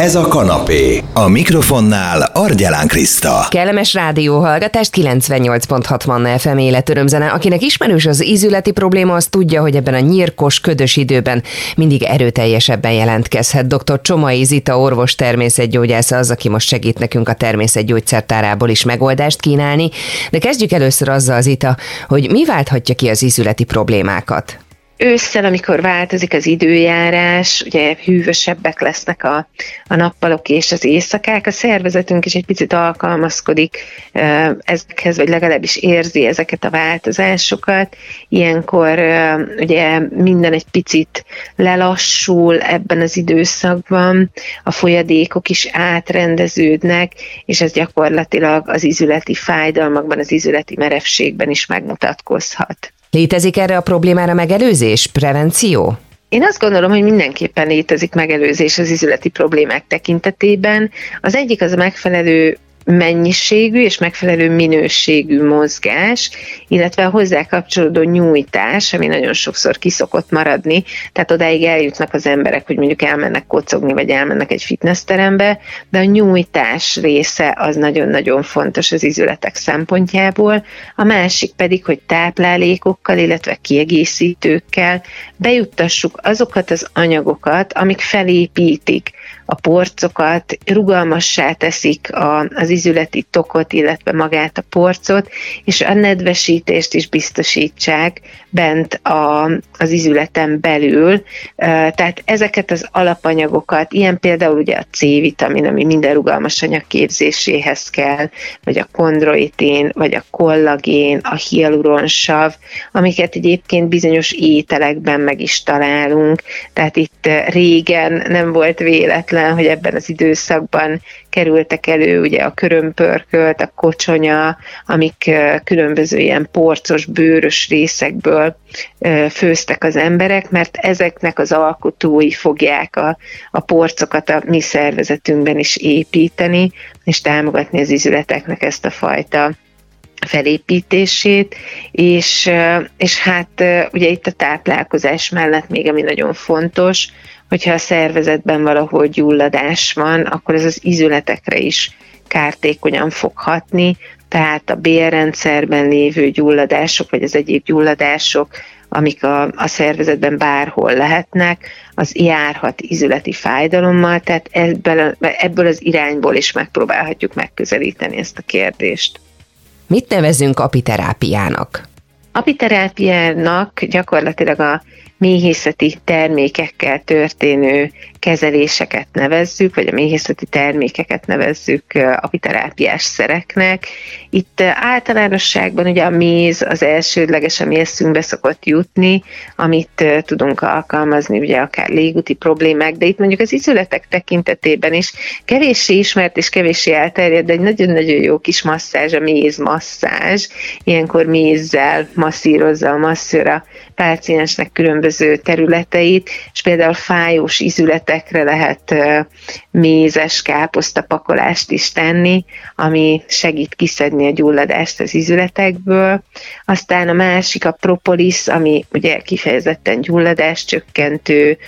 Ez a kanapé. A mikrofonnál Argyelán Kriszta. Kellemes rádióhallgatást 98.6 Manna FM életörömzene. Akinek ismerős az ízületi probléma, az tudja, hogy ebben a nyírkos, ködös időben mindig erőteljesebben jelentkezhet. Dr. Csomai Zita orvos természetgyógyász az, aki most segít nekünk a természetgyógyszertárából is megoldást kínálni. De kezdjük először azzal, Zita, hogy mi válthatja ki az ízületi problémákat? Ősszel, amikor változik az időjárás, ugye hűvösebbek lesznek a, a nappalok és az éjszakák, a szervezetünk is egy picit alkalmazkodik ezekhez, vagy legalábbis érzi ezeket a változásokat. Ilyenkor ugye minden egy picit lelassul ebben az időszakban, a folyadékok is átrendeződnek, és ez gyakorlatilag az izületi fájdalmakban, az izületi merevségben is megmutatkozhat. Létezik erre a problémára megelőzés, prevenció? Én azt gondolom, hogy mindenképpen létezik megelőzés az izületi problémák tekintetében. Az egyik az a megfelelő mennyiségű és megfelelő minőségű mozgás, illetve a hozzá kapcsolódó nyújtás, ami nagyon sokszor kiszokott maradni, tehát odáig eljutnak az emberek, hogy mondjuk elmennek kocogni, vagy elmennek egy fitnessterembe, de a nyújtás része az nagyon-nagyon fontos az izületek szempontjából. A másik pedig, hogy táplálékokkal, illetve kiegészítőkkel bejuttassuk azokat az anyagokat, amik felépítik a porcokat, rugalmassá teszik a, az izületi tokot, illetve magát a porcot, és a nedvesítést is biztosítsák bent a, az izületen belül. Tehát ezeket az alapanyagokat, ilyen például ugye a C-vitamin, ami minden rugalmas anyag képzéséhez kell, vagy a kondroitin, vagy a kollagén, a hialuronsav, amiket egyébként bizonyos ételekben meg is találunk. Tehát itt régen nem volt véletlen, hogy ebben az időszakban kerültek elő ugye a körömpörkölt, a kocsonya, amik különböző ilyen porcos, bőrös részekből főztek az emberek, mert ezeknek az alkotói fogják a, a porcokat a mi szervezetünkben is építeni, és támogatni az izületeknek ezt a fajta felépítését, és, és hát ugye itt a táplálkozás mellett még ami nagyon fontos, hogyha a szervezetben valahol gyulladás van, akkor ez az izületekre is kártékonyan fog hatni, tehát a bélrendszerben lévő gyulladások, vagy az egyéb gyulladások, amik a, a szervezetben bárhol lehetnek, az járhat izületi fájdalommal, tehát ebből, ebből az irányból is megpróbálhatjuk megközelíteni ezt a kérdést. Mit nevezünk apiterápiának? Apiterápiának gyakorlatilag a méhészeti termékekkel történő kezeléseket nevezzük, vagy a méhészeti termékeket nevezzük apiterápiás szereknek. Itt általánosságban ugye a méz az elsődleges, ami eszünkbe szokott jutni, amit tudunk alkalmazni, ugye akár légúti problémák, de itt mondjuk az izületek tekintetében is kevéssé ismert és kevéssé elterjedt, de egy nagyon-nagyon jó kis masszázs, a méz masszázs. Ilyenkor mézzel masszírozza a masszőr a páciensnek különböző területeit, és például fájós izületek ünnepekre lehet mézes káposztapakolást is tenni, ami segít kiszedni a gyulladást az izületekből. Aztán a másik a propolis, ami ugye kifejezetten gyulladás csökkentő,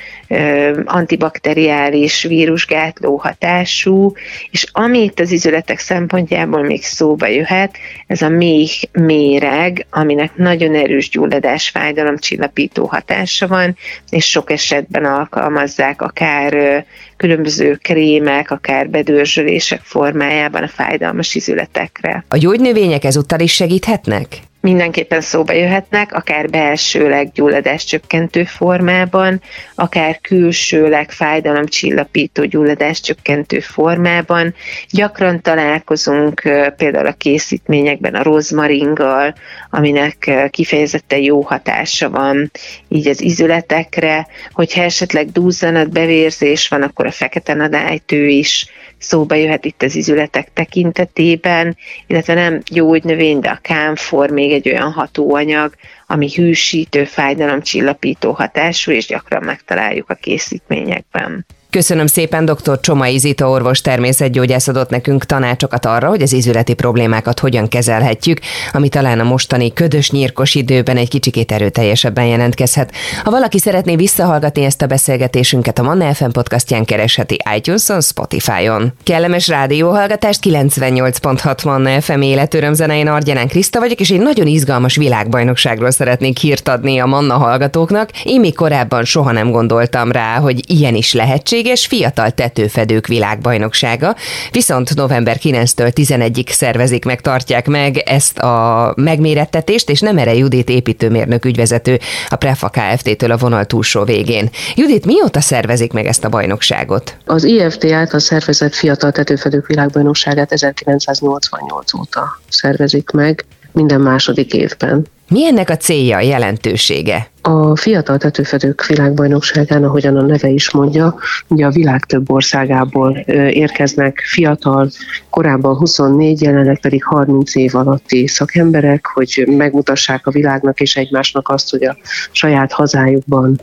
antibakteriális, vírusgátló hatású, és amit az izületek szempontjából még szóba jöhet, ez a méh méreg, aminek nagyon erős gyulladás fájdalomcsillapító hatása van, és sok esetben alkalmazzák akár különböző krémek, akár bedörzsölések formájában a fájdalmas izületekre. A gyógynövények ezúttal is segíthetnek? Mindenképpen szóba jöhetnek, akár belsőleg gyulladás csökkentő formában, akár külsőleg fájdalomcsillapító gyulladás csökkentő formában. Gyakran találkozunk például a készítményekben a rozmaringgal, aminek kifejezetten jó hatása van így az izületekre, hogyha esetleg duzzanat, bevérzés van, akkor a fekete nadálytő is szóba jöhet itt az izületek tekintetében, illetve nem gyógynövény, de a kámfor még egy olyan hatóanyag, ami hűsítő, fájdalomcsillapító hatású, és gyakran megtaláljuk a készítményekben. Köszönöm szépen, dr. Csomai Zita orvos természetgyógyász adott nekünk tanácsokat arra, hogy az ízületi problémákat hogyan kezelhetjük, ami talán a mostani ködös nyírkos időben egy kicsikét erőteljesebben jelentkezhet. Ha valaki szeretné visszahallgatni ezt a beszélgetésünket, a Manna FM podcastján keresheti iTunes-on, Spotify-on. Kellemes rádióhallgatást 98.6 Manna FM életörömzene, én Argyanán Kriszta vagyok, és egy nagyon izgalmas világbajnokságról szeretnék hírt adni a Manna hallgatóknak. Én még korábban soha nem gondoltam rá, hogy ilyen is lehetséges fiatal tetőfedők világbajnoksága, viszont november 9-től 11-ig szervezik meg, tartják meg ezt a megmérettetést, és nem erre Judit építőmérnök ügyvezető a Prefa Kft-től a vonal túlsó végén. Judit, mióta szervezik meg ezt a bajnokságot? Az IFT által szervezett fiatal tetőfedők világbajnokságát 1988 óta szervezik meg minden második évben. Mi ennek a célja, a jelentősége? A Fiatal Tetőfedők Világbajnokságán, ahogyan a neve is mondja, ugye a világ több országából érkeznek fiatal, korábban 24, jelenleg pedig 30 év alatti szakemberek, hogy megmutassák a világnak és egymásnak azt, hogy a saját hazájukban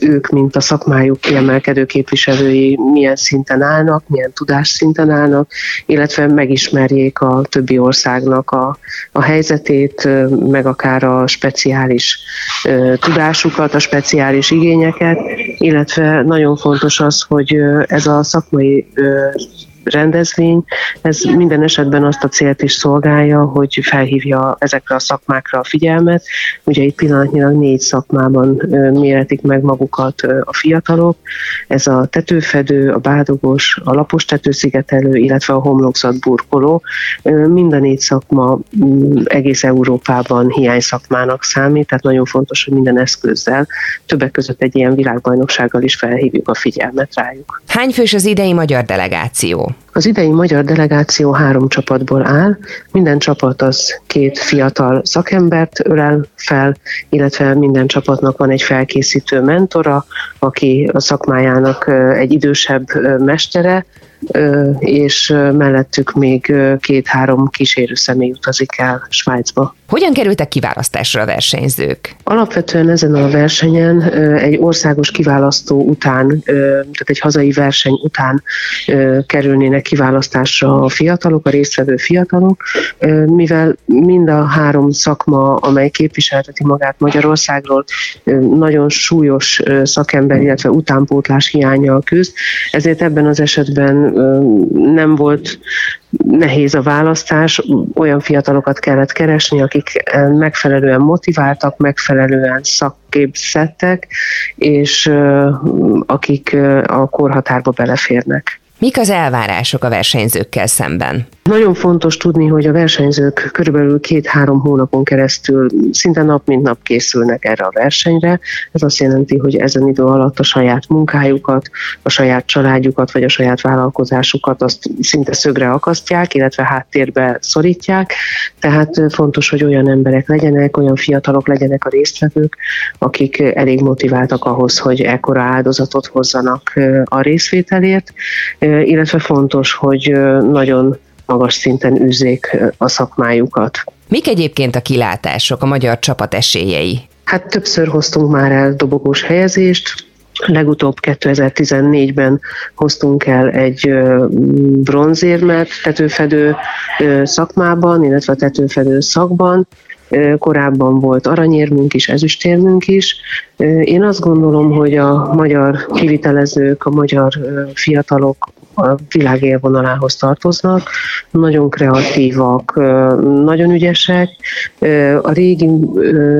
ők, mint a szakmájuk kiemelkedő képviselői milyen szinten állnak, milyen tudásszinten állnak, illetve megismerjék a többi országnak a, a helyzetét, meg akár a speciális tudásukat, a speciális igényeket, illetve nagyon fontos az, hogy ez a szakmai rendezvény, ez minden esetben azt a célt is szolgálja, hogy felhívja ezekre a szakmákra a figyelmet. Ugye itt pillanatnyilag négy szakmában méretik meg magukat a fiatalok. Ez a tetőfedő, a bádogos, a lapos tetőszigetelő, illetve a homlokzat burkoló. Mind a négy szakma egész Európában hiány szakmának számít, tehát nagyon fontos, hogy minden eszközzel, többek között egy ilyen világbajnoksággal is felhívjuk a figyelmet rájuk. Hány fős az idei magyar delegáció? Az idei magyar delegáció három csapatból áll. Minden csapat az két fiatal szakembert ölel fel, illetve minden csapatnak van egy felkészítő mentora, aki a szakmájának egy idősebb mestere, és mellettük még két-három kísérő személy utazik el Svájcba. Hogyan kerültek kiválasztásra a versenyzők? Alapvetően ezen a versenyen egy országos kiválasztó után, tehát egy hazai verseny után kerülnének kiválasztásra a fiatalok, a résztvevő fiatalok, mivel mind a három szakma, amely képviselteti magát Magyarországról, nagyon súlyos szakember, illetve utánpótlás hiánya küzd, ezért ebben az esetben nem volt nehéz a választás, olyan fiatalokat kellett keresni, akik megfelelően motiváltak, megfelelően szakképzettek, és akik a korhatárba beleférnek. Mik az elvárások a versenyzőkkel szemben? Nagyon fontos tudni, hogy a versenyzők körülbelül két-három hónapon keresztül szinte nap mint nap készülnek erre a versenyre. Ez azt jelenti, hogy ezen idő alatt a saját munkájukat, a saját családjukat vagy a saját vállalkozásukat azt szinte szögre akasztják, illetve háttérbe szorítják. Tehát fontos, hogy olyan emberek legyenek, olyan fiatalok legyenek a résztvevők, akik elég motiváltak ahhoz, hogy ekkora áldozatot hozzanak a részvételért, illetve fontos, hogy nagyon magas szinten űzzék a szakmájukat. Mik egyébként a kilátások, a magyar csapat esélyei? Hát többször hoztunk már el dobogós helyezést, Legutóbb 2014-ben hoztunk el egy bronzérmet tetőfedő szakmában, illetve tetőfedő szakban. Korábban volt aranyérmünk is, ezüstérmünk is. Én azt gondolom, hogy a magyar kivitelezők, a magyar fiatalok a világ élvonalához tartoznak, nagyon kreatívak, nagyon ügyesek. A régi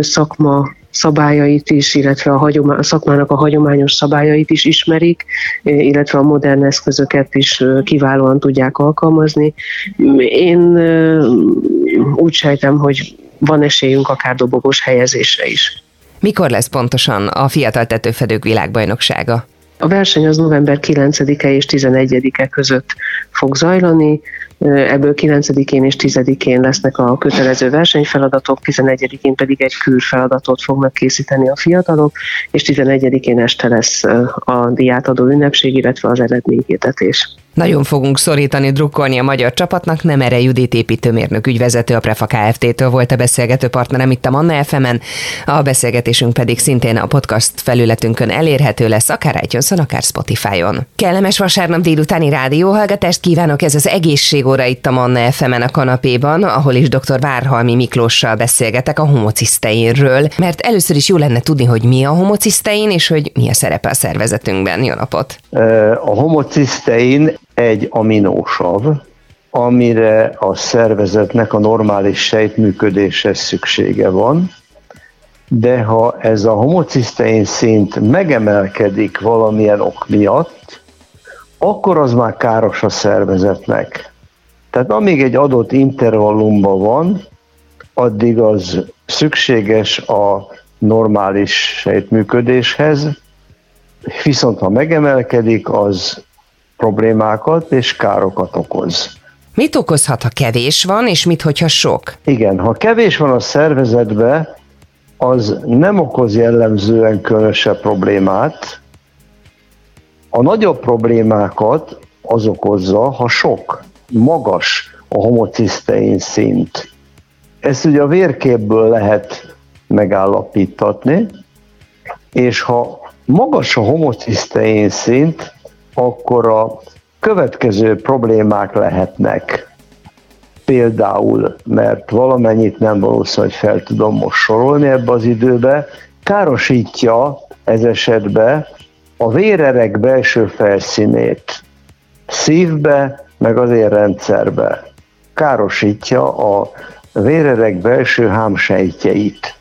szakma szabályait is, illetve a, hagyomá- a szakmának a hagyományos szabályait is ismerik, illetve a modern eszközöket is kiválóan tudják alkalmazni. Én úgy sejtem, hogy van esélyünk akár dobogós helyezésre is. Mikor lesz pontosan a Fiatal Tetőfedők világbajnoksága? A verseny az november 9-e és 11-e között fog zajlani. Ebből 9-én és 10-én lesznek a kötelező versenyfeladatok, 11-én pedig egy külfeladatot fognak készíteni a fiatalok, és 11-én este lesz a diátadó ünnepség, illetve az eredményhirdetés. Nagyon fogunk szorítani, drukkolni a magyar csapatnak, nem erre Judit építőmérnök ügyvezető a Prefa Kft-től volt a beszélgető partnerem itt a Manna fm a beszélgetésünk pedig szintén a podcast felületünkön elérhető lesz, akár itunes akár Spotify-on. Kellemes vasárnap délutáni rádióhallgatást kívánok, ez az egészségóra itt a Manna fm a kanapéban, ahol is dr. Várhalmi Miklóssal beszélgetek a homociszteinről, mert először is jó lenne tudni, hogy mi a homocisztein, és hogy mi a szerepe a szervezetünkben. Jó napot! A homocisztein egy aminósav, amire a szervezetnek a normális sejtműködéshez szüksége van, de ha ez a homocisztein szint megemelkedik valamilyen ok miatt, akkor az már káros a szervezetnek. Tehát amíg egy adott intervallumban van, addig az szükséges a normális sejtműködéshez, viszont ha megemelkedik, az problémákat és károkat okoz. Mit okozhat, ha kevés van, és mit, hogyha sok? Igen, ha kevés van a szervezetbe, az nem okoz jellemzően különösebb problémát. A nagyobb problémákat az okozza, ha sok, magas a homocisztein szint. Ezt ugye a vérképből lehet megállapítatni, és ha magas a homocisztein szint, akkor a következő problémák lehetnek. Például, mert valamennyit nem valószínű, hogy fel tudom most sorolni ebbe az időbe, károsítja ez esetben a vérerek belső felszínét, szívbe, meg az érrendszerbe. Károsítja a vérerek belső hámsejtjeit.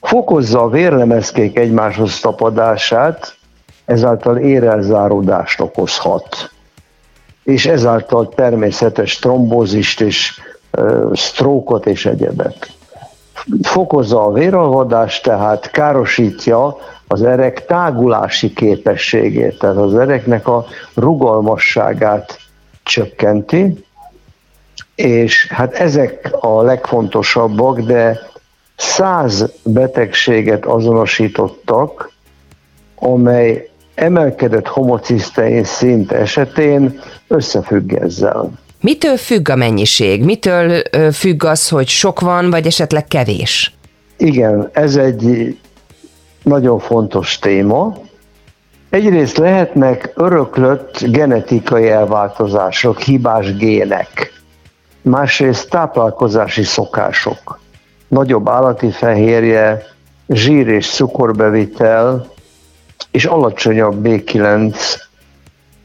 Fokozza a vérlemezkék egymáshoz tapadását, ezáltal érelzáródást okozhat. És ezáltal természetes trombózist és sztrókot és egyebet. Fokozza a véralvadást, tehát károsítja az erek tágulási képességét, tehát az ereknek a rugalmasságát csökkenti, és hát ezek a legfontosabbak, de száz betegséget azonosítottak, amely emelkedett homocisztein szint esetén összefügg ezzel. Mitől függ a mennyiség? Mitől függ az, hogy sok van, vagy esetleg kevés? Igen, ez egy nagyon fontos téma. Egyrészt lehetnek öröklött genetikai elváltozások, hibás gének. Másrészt táplálkozási szokások. Nagyobb állati fehérje, zsír és cukorbevitel, és alacsonyabb B9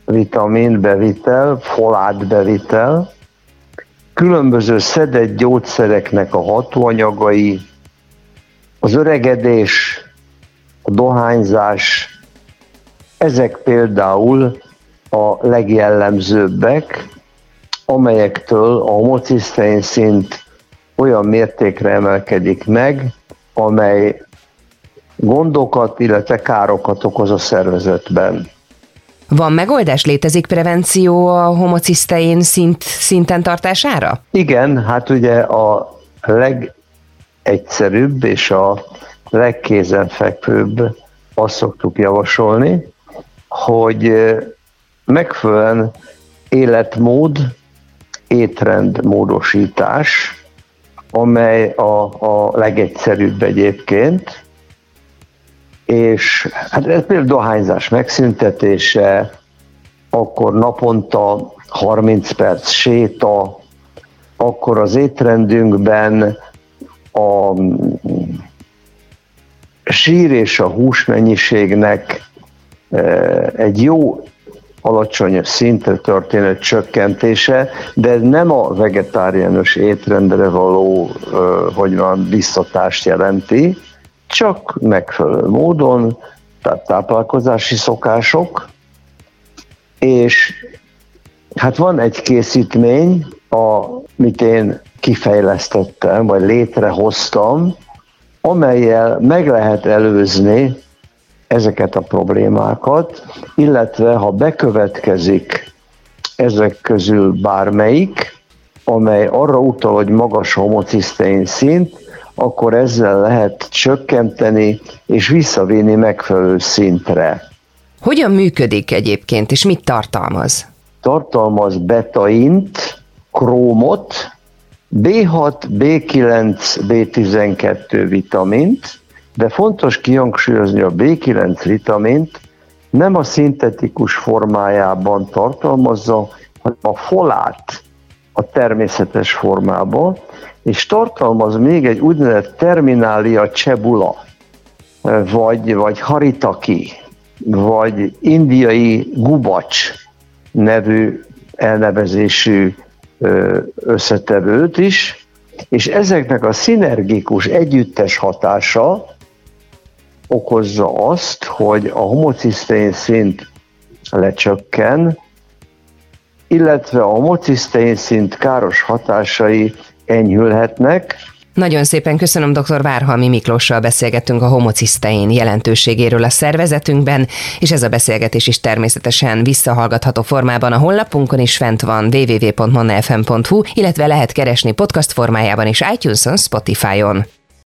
vitamin bevitel, folát bevitel, különböző szedett gyógyszereknek a hatóanyagai, az öregedés, a dohányzás, ezek például a legjellemzőbbek, amelyektől a homocisztein szint olyan mértékre emelkedik meg, amely gondokat, illetve károkat okoz a szervezetben. Van megoldás? Létezik prevenció a homocisztein szint, szinten tartására? Igen, hát ugye a legegyszerűbb és a legkézenfekvőbb azt szoktuk javasolni, hogy megfelelően életmód, étrendmódosítás, amely a, a legegyszerűbb egyébként, és hát ez például dohányzás megszüntetése, akkor naponta 30 perc séta, akkor az étrendünkben a sír és a hús mennyiségnek e, egy jó alacsony szintre történő csökkentése, de ez nem a vegetáriánus étrendre való, e, hogy van, visszatást jelenti, csak megfelelő módon, tehát táplálkozási szokások, és hát van egy készítmény, amit én kifejlesztettem, vagy létrehoztam, amelyel meg lehet előzni ezeket a problémákat, illetve ha bekövetkezik ezek közül bármelyik, amely arra utal, hogy magas homocisztein szint, akkor ezzel lehet csökkenteni és visszavinni megfelelő szintre. Hogyan működik egyébként, és mit tartalmaz? Tartalmaz betaint, krómot, B6, B9, B12 vitamint, de fontos kihangsúlyozni a B9 vitamint nem a szintetikus formájában tartalmazza, hanem a folát a természetes formában, és tartalmaz még egy úgynevezett terminália cebula, vagy, vagy haritaki, vagy indiai gubacs nevű elnevezésű összetevőt is, és ezeknek a szinergikus együttes hatása okozza azt, hogy a homocisztein szint lecsökken, illetve a homocisztein szint káros hatásai enyhülhetnek, nagyon szépen köszönöm, dr. Várhalmi Miklóssal beszélgettünk a homocisztein jelentőségéről a szervezetünkben, és ez a beszélgetés is természetesen visszahallgatható formában a honlapunkon is fent van www.mannafm.hu, illetve lehet keresni podcast formájában is iTunes-on, Spotify-on.